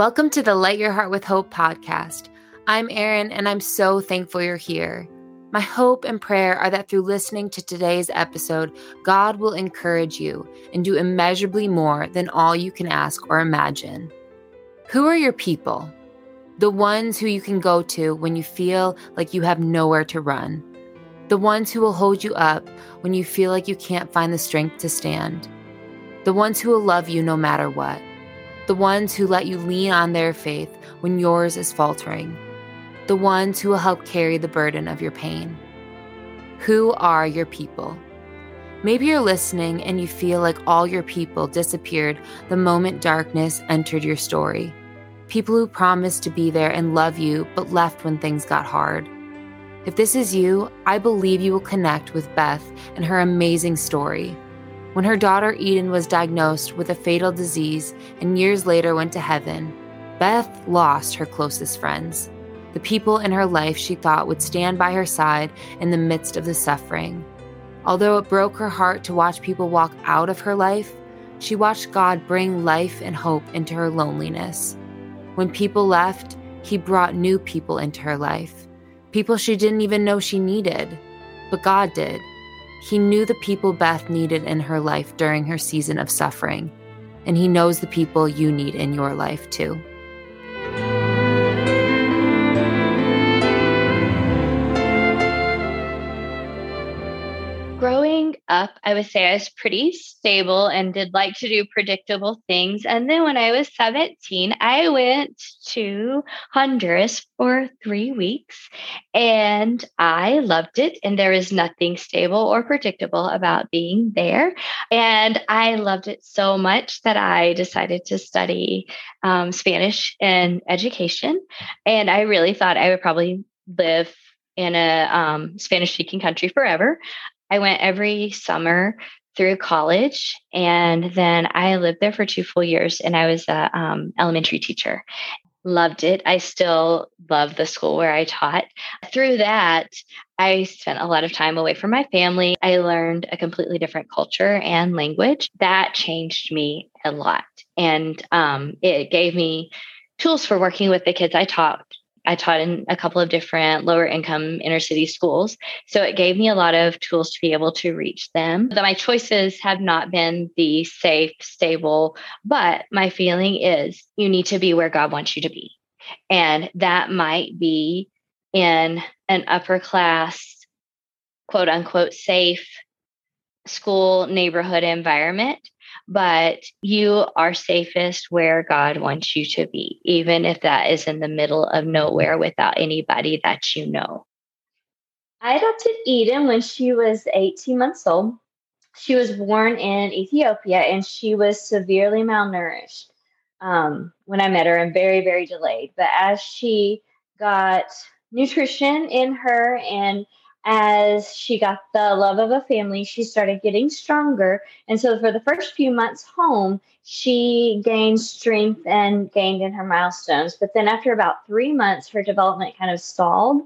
Welcome to the Light Your Heart with Hope podcast. I'm Erin, and I'm so thankful you're here. My hope and prayer are that through listening to today's episode, God will encourage you and do immeasurably more than all you can ask or imagine. Who are your people? The ones who you can go to when you feel like you have nowhere to run. The ones who will hold you up when you feel like you can't find the strength to stand. The ones who will love you no matter what the ones who let you lean on their faith when yours is faltering, the ones who will help carry the burden of your pain. Who are your people? Maybe you're listening and you feel like all your people disappeared the moment darkness entered your story. People who promised to be there and love you but left when things got hard. If this is you, I believe you will connect with Beth and her amazing story. When her daughter Eden was diagnosed with a fatal disease and years later went to heaven, Beth lost her closest friends, the people in her life she thought would stand by her side in the midst of the suffering. Although it broke her heart to watch people walk out of her life, she watched God bring life and hope into her loneliness. When people left, He brought new people into her life, people she didn't even know she needed, but God did. He knew the people Beth needed in her life during her season of suffering, and He knows the people you need in your life too. Up, I would say I was pretty stable and did like to do predictable things. And then when I was 17, I went to Honduras for three weeks and I loved it. And there is nothing stable or predictable about being there. And I loved it so much that I decided to study um, Spanish and education. And I really thought I would probably live in a um, Spanish speaking country forever. I went every summer through college and then I lived there for two full years and I was a um, elementary teacher. Loved it. I still love the school where I taught. Through that, I spent a lot of time away from my family. I learned a completely different culture and language. That changed me a lot. And um, it gave me tools for working with the kids I taught I taught in a couple of different lower income inner city schools. So it gave me a lot of tools to be able to reach them. That my choices have not been the safe, stable, but my feeling is you need to be where God wants you to be. And that might be in an upper class, quote unquote, safe school neighborhood environment but you are safest where God wants you to be, even if that is in the middle of nowhere without anybody that you know. I adopted Eden when she was 18 months old. She was born in Ethiopia and she was severely malnourished um, when I met her and very, very delayed. But as she got nutrition in her and as she got the love of a family, she started getting stronger. And so, for the first few months home, she gained strength and gained in her milestones. But then, after about three months, her development kind of stalled.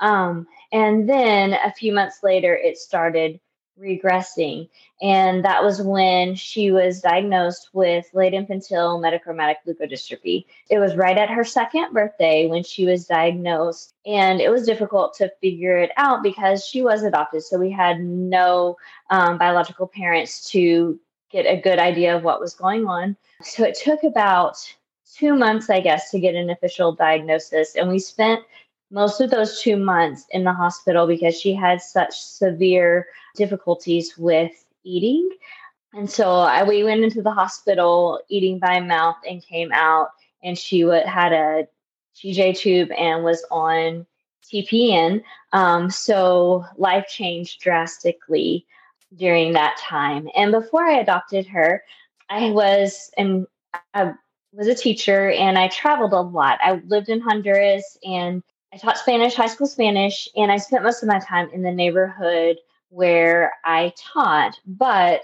Um, and then a few months later, it started regressing. And that was when she was diagnosed with late infantile metachromatic leukodystrophy. It was right at her second birthday when she was diagnosed. And it was difficult to figure it out because she was adopted. So we had no um, biological parents to get a good idea of what was going on. So it took about two months, I guess, to get an official diagnosis. And we spent most of those two months in the hospital because she had such severe difficulties with eating. And so I, we went into the hospital eating by mouth and came out, and she w- had a TJ tube and was on TPN. Um, so life changed drastically during that time. And before I adopted her, I was and I was a teacher and I traveled a lot. I lived in Honduras and I taught Spanish, high school Spanish, and I spent most of my time in the neighborhood where I taught. But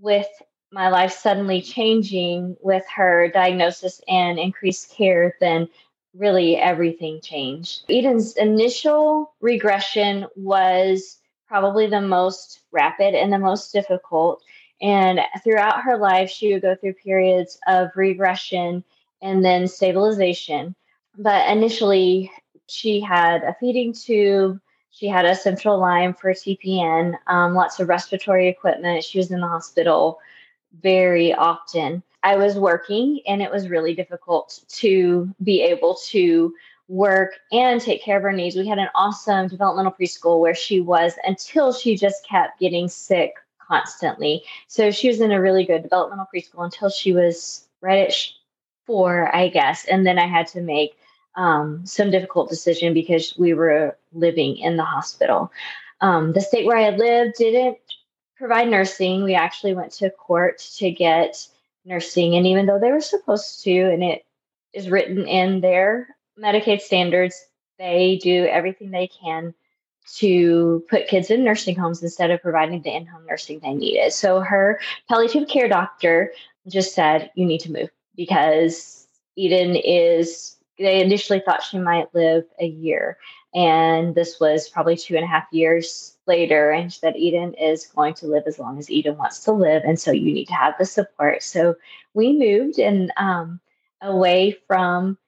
with my life suddenly changing with her diagnosis and increased care, then really everything changed. Eden's initial regression was probably the most rapid and the most difficult. And throughout her life, she would go through periods of regression and then stabilization. But initially, she had a feeding tube. She had a central line for TPN, um, lots of respiratory equipment. She was in the hospital very often. I was working, and it was really difficult to be able to work and take care of her needs. We had an awesome developmental preschool where she was until she just kept getting sick constantly. So she was in a really good developmental preschool until she was right at four, I guess. And then I had to make um, some difficult decision because we were living in the hospital. Um, the state where I lived didn't provide nursing. We actually went to court to get nursing. And even though they were supposed to, and it is written in their Medicaid standards, they do everything they can to put kids in nursing homes instead of providing the in home nursing they needed. So her palliative care doctor just said, You need to move because Eden is, they initially thought she might live a year. And this was probably two and a half years later. And she said, Eden is going to live as long as Eden wants to live. And so you need to have the support. So we moved and um, away from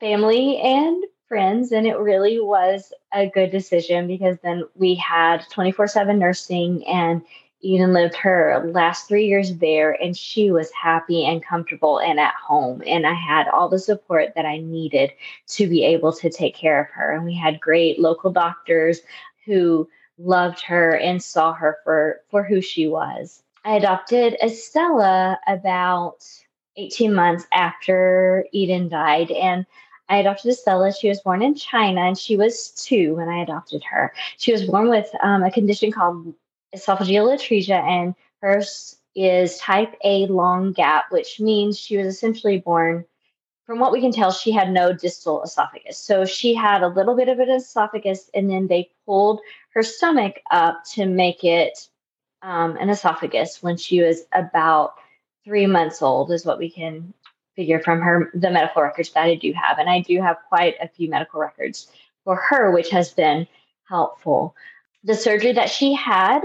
family and friends and it really was a good decision because then we had 24/7 nursing and Eden lived her last 3 years there and she was happy and comfortable and at home and I had all the support that I needed to be able to take care of her and we had great local doctors who loved her and saw her for for who she was. I adopted Estella about 18 months after Eden died and I adopted Estella. She was born in China and she was two when I adopted her. She was born with um, a condition called esophageal atresia, and hers is type A long gap, which means she was essentially born, from what we can tell, she had no distal esophagus. So she had a little bit of an esophagus, and then they pulled her stomach up to make it um, an esophagus when she was about three months old, is what we can figure from her the medical records that I do have, and I do have quite a few medical records for her, which has been helpful. The surgery that she had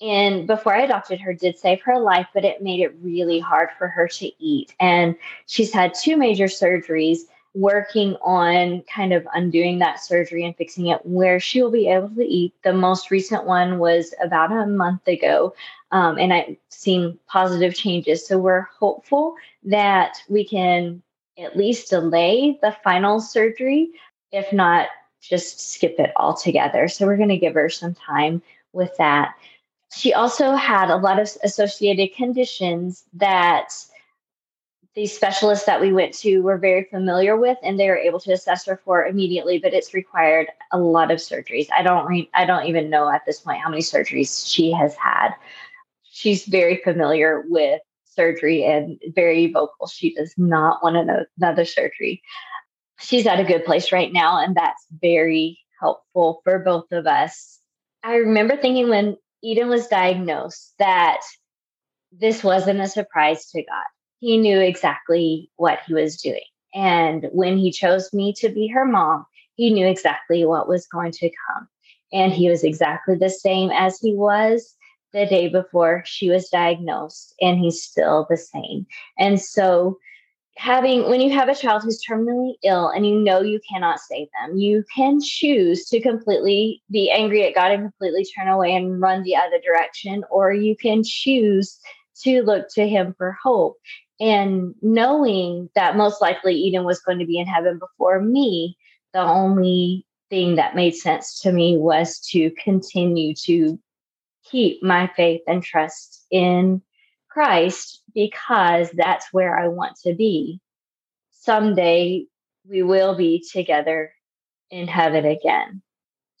and before I adopted her did save her life, but it made it really hard for her to eat. And she's had two major surgeries working on kind of undoing that surgery and fixing it where she will be able to eat. The most recent one was about a month ago, um, and I've seen positive changes. So we're hopeful that we can at least delay the final surgery, if not just skip it altogether. So we're going to give her some time with that. She also had a lot of associated conditions that the specialists that we went to were very familiar with and they were able to assess her for immediately but it's required a lot of surgeries. I don't re- i don't even know at this point how many surgeries she has had. She's very familiar with surgery and very vocal. She does not want another surgery. She's at a good place right now and that's very helpful for both of us. I remember thinking when eden was diagnosed that this wasn't a surprise to god he knew exactly what he was doing. And when he chose me to be her mom, he knew exactly what was going to come. And he was exactly the same as he was the day before she was diagnosed, and he's still the same. And so, having when you have a child who's terminally ill and you know you cannot save them, you can choose to completely be angry at God and completely turn away and run the other direction, or you can choose to look to Him for hope. And knowing that most likely Eden was going to be in heaven before me, the only thing that made sense to me was to continue to keep my faith and trust in Christ because that's where I want to be. Someday we will be together in heaven again.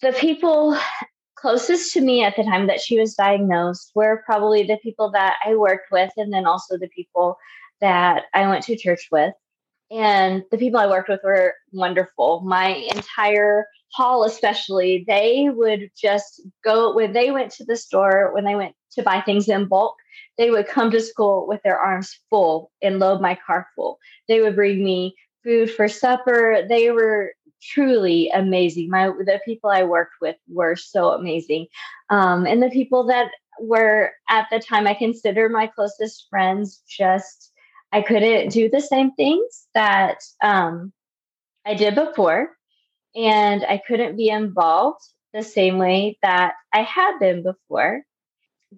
The people closest to me at the time that she was diagnosed were probably the people that I worked with, and then also the people that I went to church with. And the people I worked with were wonderful. My entire hall, especially, they would just go when they went to the store, when they went to buy things in bulk, they would come to school with their arms full and load my car full. They would bring me food for supper. They were truly amazing. My the people I worked with were so amazing, um, and the people that were at the time I consider my closest friends just I couldn't do the same things that um, I did before, and I couldn't be involved the same way that I had been before.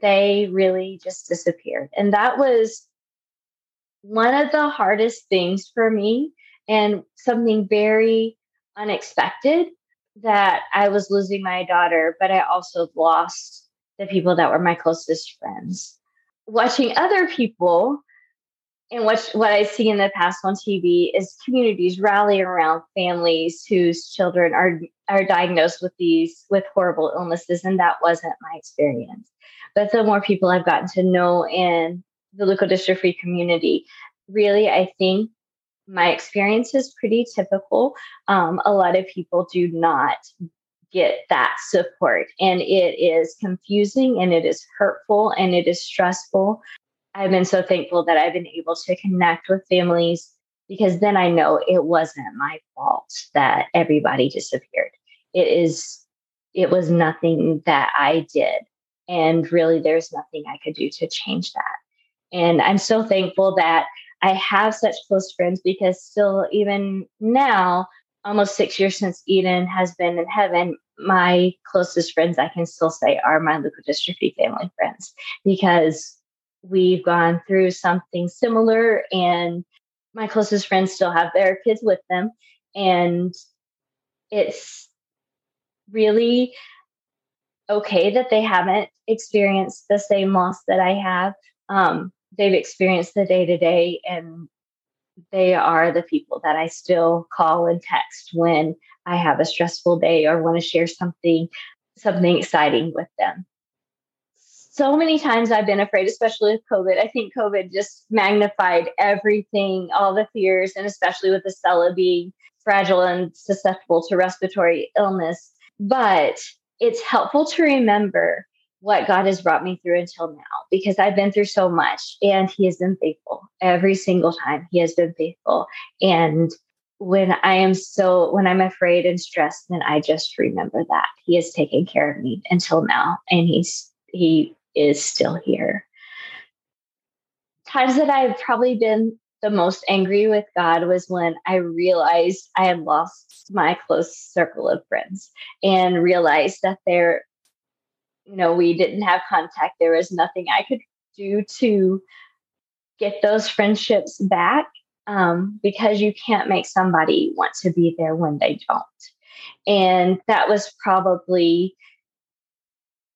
They really just disappeared. And that was one of the hardest things for me and something very unexpected that I was losing my daughter, but I also lost the people that were my closest friends. Watching other people and what what I see in the past on TV is communities rally around families whose children are are diagnosed with these with horrible illnesses, and that wasn't my experience. But the more people I've gotten to know in the leukodystrophy community, really, I think my experience is pretty typical. Um, a lot of people do not get that support, and it is confusing, and it is hurtful, and it is stressful. I've been so thankful that I've been able to connect with families because then I know it wasn't my fault that everybody disappeared. It is, it was nothing that I did. And really, there's nothing I could do to change that. And I'm so thankful that I have such close friends because still, even now, almost six years since Eden has been in heaven, my closest friends I can still say are my leukodystrophy family friends because we've gone through something similar and my closest friends still have their kids with them and it's really okay that they haven't experienced the same loss that i have um, they've experienced the day to day and they are the people that I still call and text when I have a stressful day or want to share something something exciting with them. So many times I've been afraid, especially with COVID. I think COVID just magnified everything, all the fears, and especially with the Estella being fragile and susceptible to respiratory illness. But it's helpful to remember what God has brought me through until now because I've been through so much and He has been faithful every single time. He has been faithful. And when I am so, when I'm afraid and stressed, then I just remember that He has taken care of me until now and He's, He is still here. Times that I've probably been the most angry with God was when I realized I had lost my close circle of friends and realized that there you know, we didn't have contact. There was nothing I could do to get those friendships back um, because you can't make somebody want to be there when they don't. And that was probably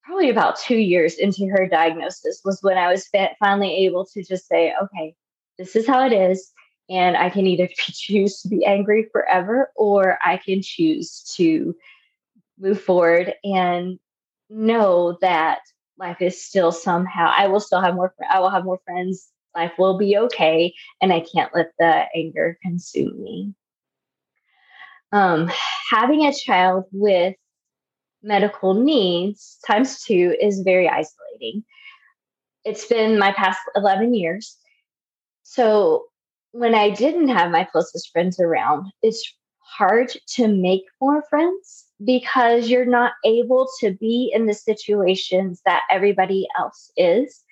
probably about two years into her diagnosis was when I was finally able to just say, okay, this is how it is. And I can either choose to be angry forever or I can choose to move forward and know that life is still somehow I will still have more I will have more friends. Life will be okay, and I can't let the anger consume me. Um, having a child with medical needs times two is very isolating. It's been my past 11 years. So when I didn't have my closest friends around, it's hard to make more friends because you're not able to be in the situations that everybody else is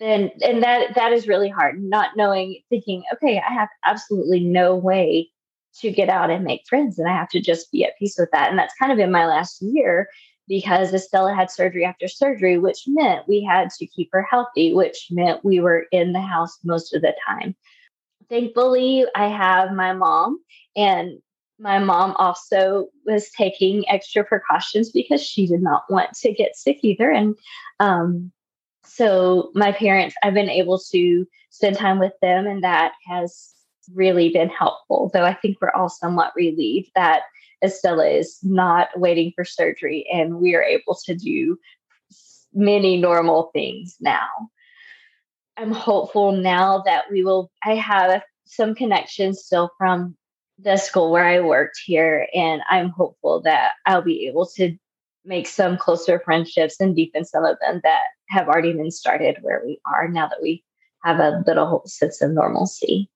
then and that that is really hard. Not knowing thinking okay i have absolutely no way to get out and make friends and i have to just be at peace with that. And that's kind of in my last year because estella had surgery after surgery which meant we had to keep her healthy which meant we were in the house most of the time. Thankfully i have my mom and my mom also was taking extra precautions because she did not want to get sick either. And um, so my parents, I've been able to spend time with them, and that has really been helpful. Though I think we're all somewhat relieved that Estella is not waiting for surgery and we are able to do many normal things now. I'm hopeful now that we will, I have some connections still from the school where I worked here, and I'm hopeful that I'll be able to make some closer friendships and deepen some of them that have already been started where we are now that we have a little sense of normalcy.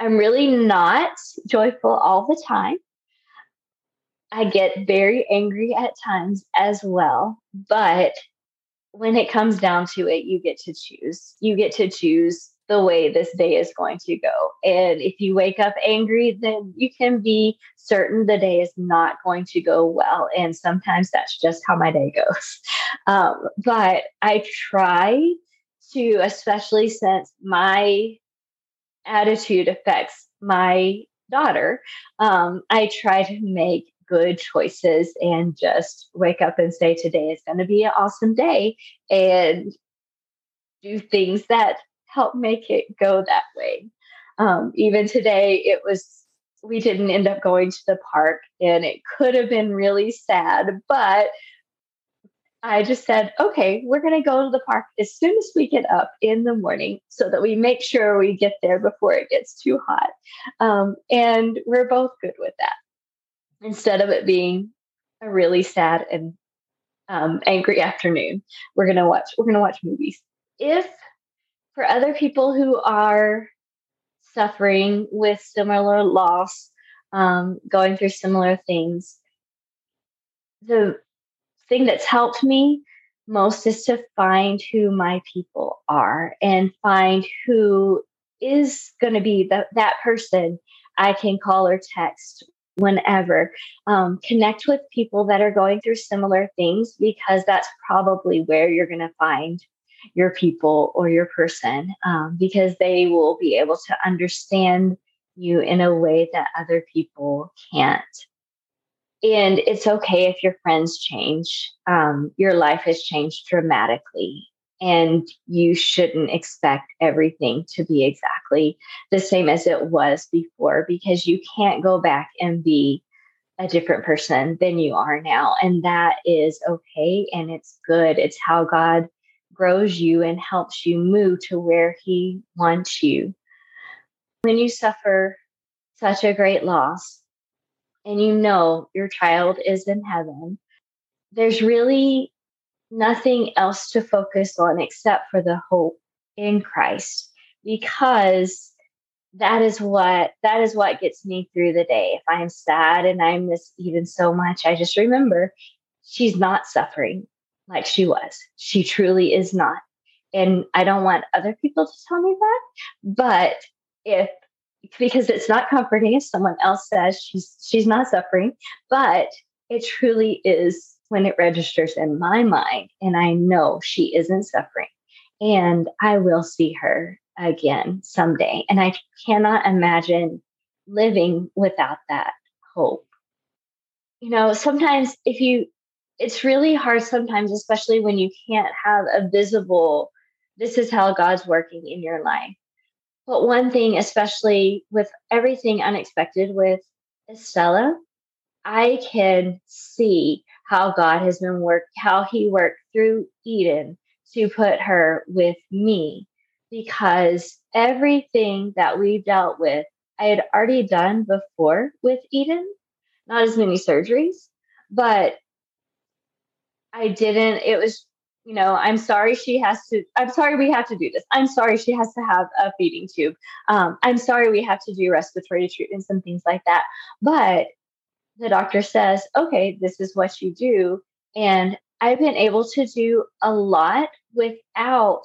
I'm really not joyful all the time. I get very angry at times as well, but when it comes down to it, you get to choose. You get to choose the way this day is going to go. And if you wake up angry, then you can be certain the day is not going to go well. And sometimes that's just how my day goes. Um, but I try to, especially since my attitude affects my daughter, um, I try to make good choices and just wake up and say, today is going to be an awesome day and do things that help make it go that way. Um, even today, it was, we didn't end up going to the park and it could have been really sad, but I just said, okay, we're going to go to the park as soon as we get up in the morning so that we make sure we get there before it gets too hot. Um, and we're both good with that. Instead of it being a really sad and um, angry afternoon, we're to watch, we're to watch movies. If for other people who are suffering with similar loss, um, going through similar things, the thing that's helped me most is to find who my people are and find who is going to be the, that person I can call or text whenever. Um, connect with people that are going through similar things because that's probably where you're going to find your people or your person um, because they will be able to understand you in a way that other people can't. And it's okay if your friends change. Um, your life has changed dramatically, and you shouldn't expect everything to be exactly the same as it was before because you can't go back and be a different person than you are now. And that is okay and it's good. It's how God grows you and helps you move to where He wants you. When you suffer such a great loss and you know your child is in heaven, there's really nothing else to focus on except for the hope in Christ because that is what that is what gets me through the day if i'm sad and i miss even so much i just remember she's not suffering like she was. She truly is not. And I don't want other people to tell me that. But if because it's not comforting if someone else says she's she's not suffering, but it truly is when it registers in my mind and I know she isn't suffering. And I will see her again someday. And I cannot imagine living without that hope. You know, sometimes if you it's really hard sometimes, especially when you can't have a visible, this is how God's working in your life. But one thing, especially with everything unexpected with Estella, I can see how God has been worked, how He worked through Eden to put her with me because everything that we dealt with, I had already done before with Eden, not as many surgeries, but I didn't. It was, you know, I'm sorry she has to, I'm sorry we have to do this. I'm sorry she has to have a feeding tube. Um, I'm sorry we have to do respiratory treatments and things like that. But the doctor says, okay, this is what you do. And I've been able to do a lot without,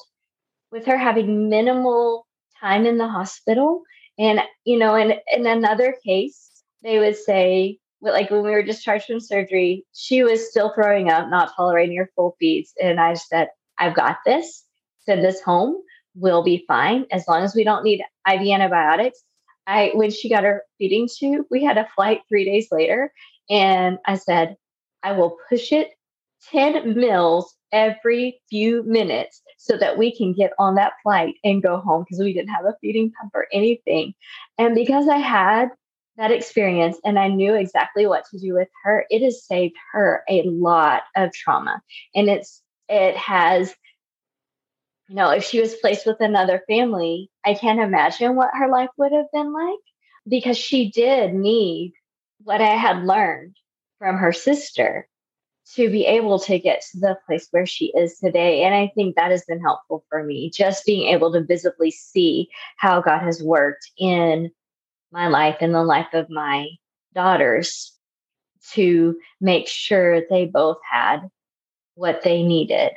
with her having minimal time in the hospital. And, you know, in, in another case, they would say, like when we were discharged from surgery, she was still throwing up, not tolerating her full feeds. And I said, I've got this. Send this home. We'll be fine as long as we don't need IV antibiotics. I when she got her feeding tube, we had a flight three days later, and I said, I will push it 10 mils every few minutes so that we can get on that flight and go home because we didn't have a feeding pump or anything. And because I had that experience and I knew exactly what to do with her, it has saved her a lot of trauma. And it's, it has, you know, if she was placed with another family, I can't imagine what her life would have been like because she did need what I had learned from her sister to be able to get to the place where she is today. And I think that has been helpful for me, just being able to visibly see how God has worked in my life and the life of my daughters to make sure they both had what they needed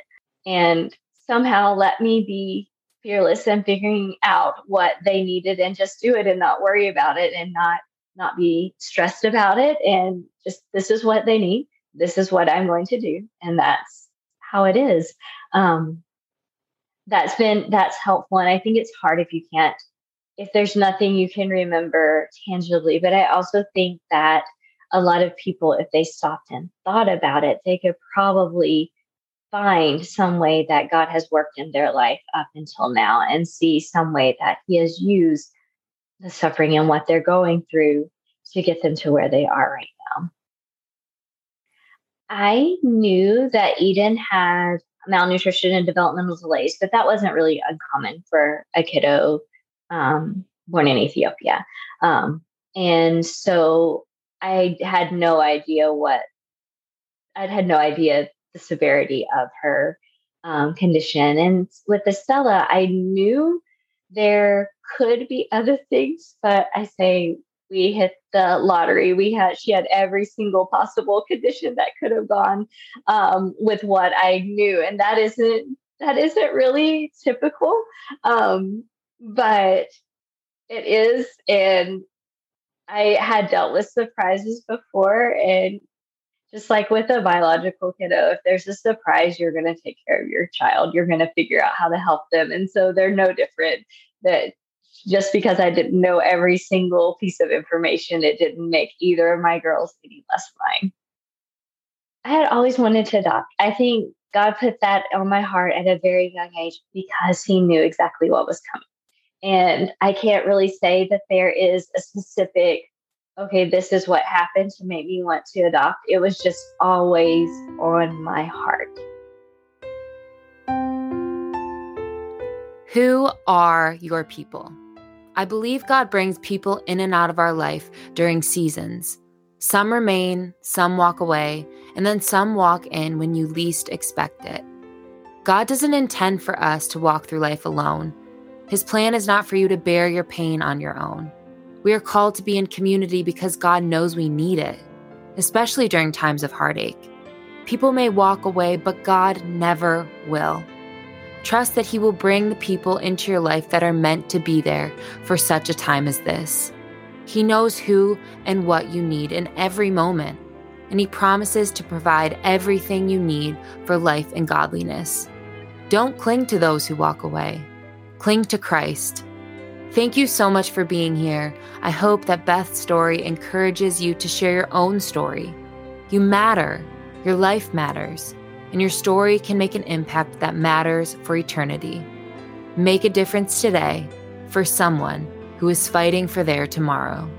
and somehow let me be fearless and figuring out what they needed and just do it and not worry about it and not not be stressed about it and just this is what they need. This is what i'm going to do. And that's how it is. Um, that's been that's helpful and i think it's hard if you can't if there's nothing you can remember tangibly but i also think that a lot of people if they stopped and thought about it they could probably find some way that god has worked in their life up until now and see some way that he has used the suffering and what they're going through to get them to where they are right now. I knew that eden had malnutrition and developmental delays, but that wasn't really uncommon for a kiddo um, born in Ethiopia. Um, and so I had no idea what, I had no idea the severity of her um, condition. And with Estella, I knew there could be other things, but I say we hit the lottery. We had she had every single possible condition that could have gone um, with what I knew, and that isn't that isn't really typical, um, but it is. And I had dealt with surprises before, and just like with a biological kiddo, if there's a surprise, you're going to take care of your child. You're going to figure out how to help them, and so they're no different. That just because I didn't know every single piece of information, it didn't make either of my girls any less mine. I had always wanted to adopt. I think God put that on my heart at a very young age because He knew exactly what was coming. And I can't really say that there is a specific, okay, this is what happened to make me want to adopt. It was just always on my heart. Who are your people? I believe God brings people in and out of our life during seasons. Some remain, some walk away, and then some walk in when you least expect it. God doesn't intend for us to walk through life alone. His plan is not for you to bear your pain on your own. We are called to be in community because God knows we need it, especially during times of heartache. People may walk away, but God never will. Trust that He will bring the people into your life that are meant to be there for such a time as this. He knows who and what you need in every moment, and He promises to provide everything you need for life and godliness. Don't cling to those who walk away, cling to Christ. Thank you so much for being here. I hope that Beth's story encourages you to share your own story. You matter, your life matters and your story can make an impact that matters for eternity. Make a difference today for someone who is fighting for their tomorrow.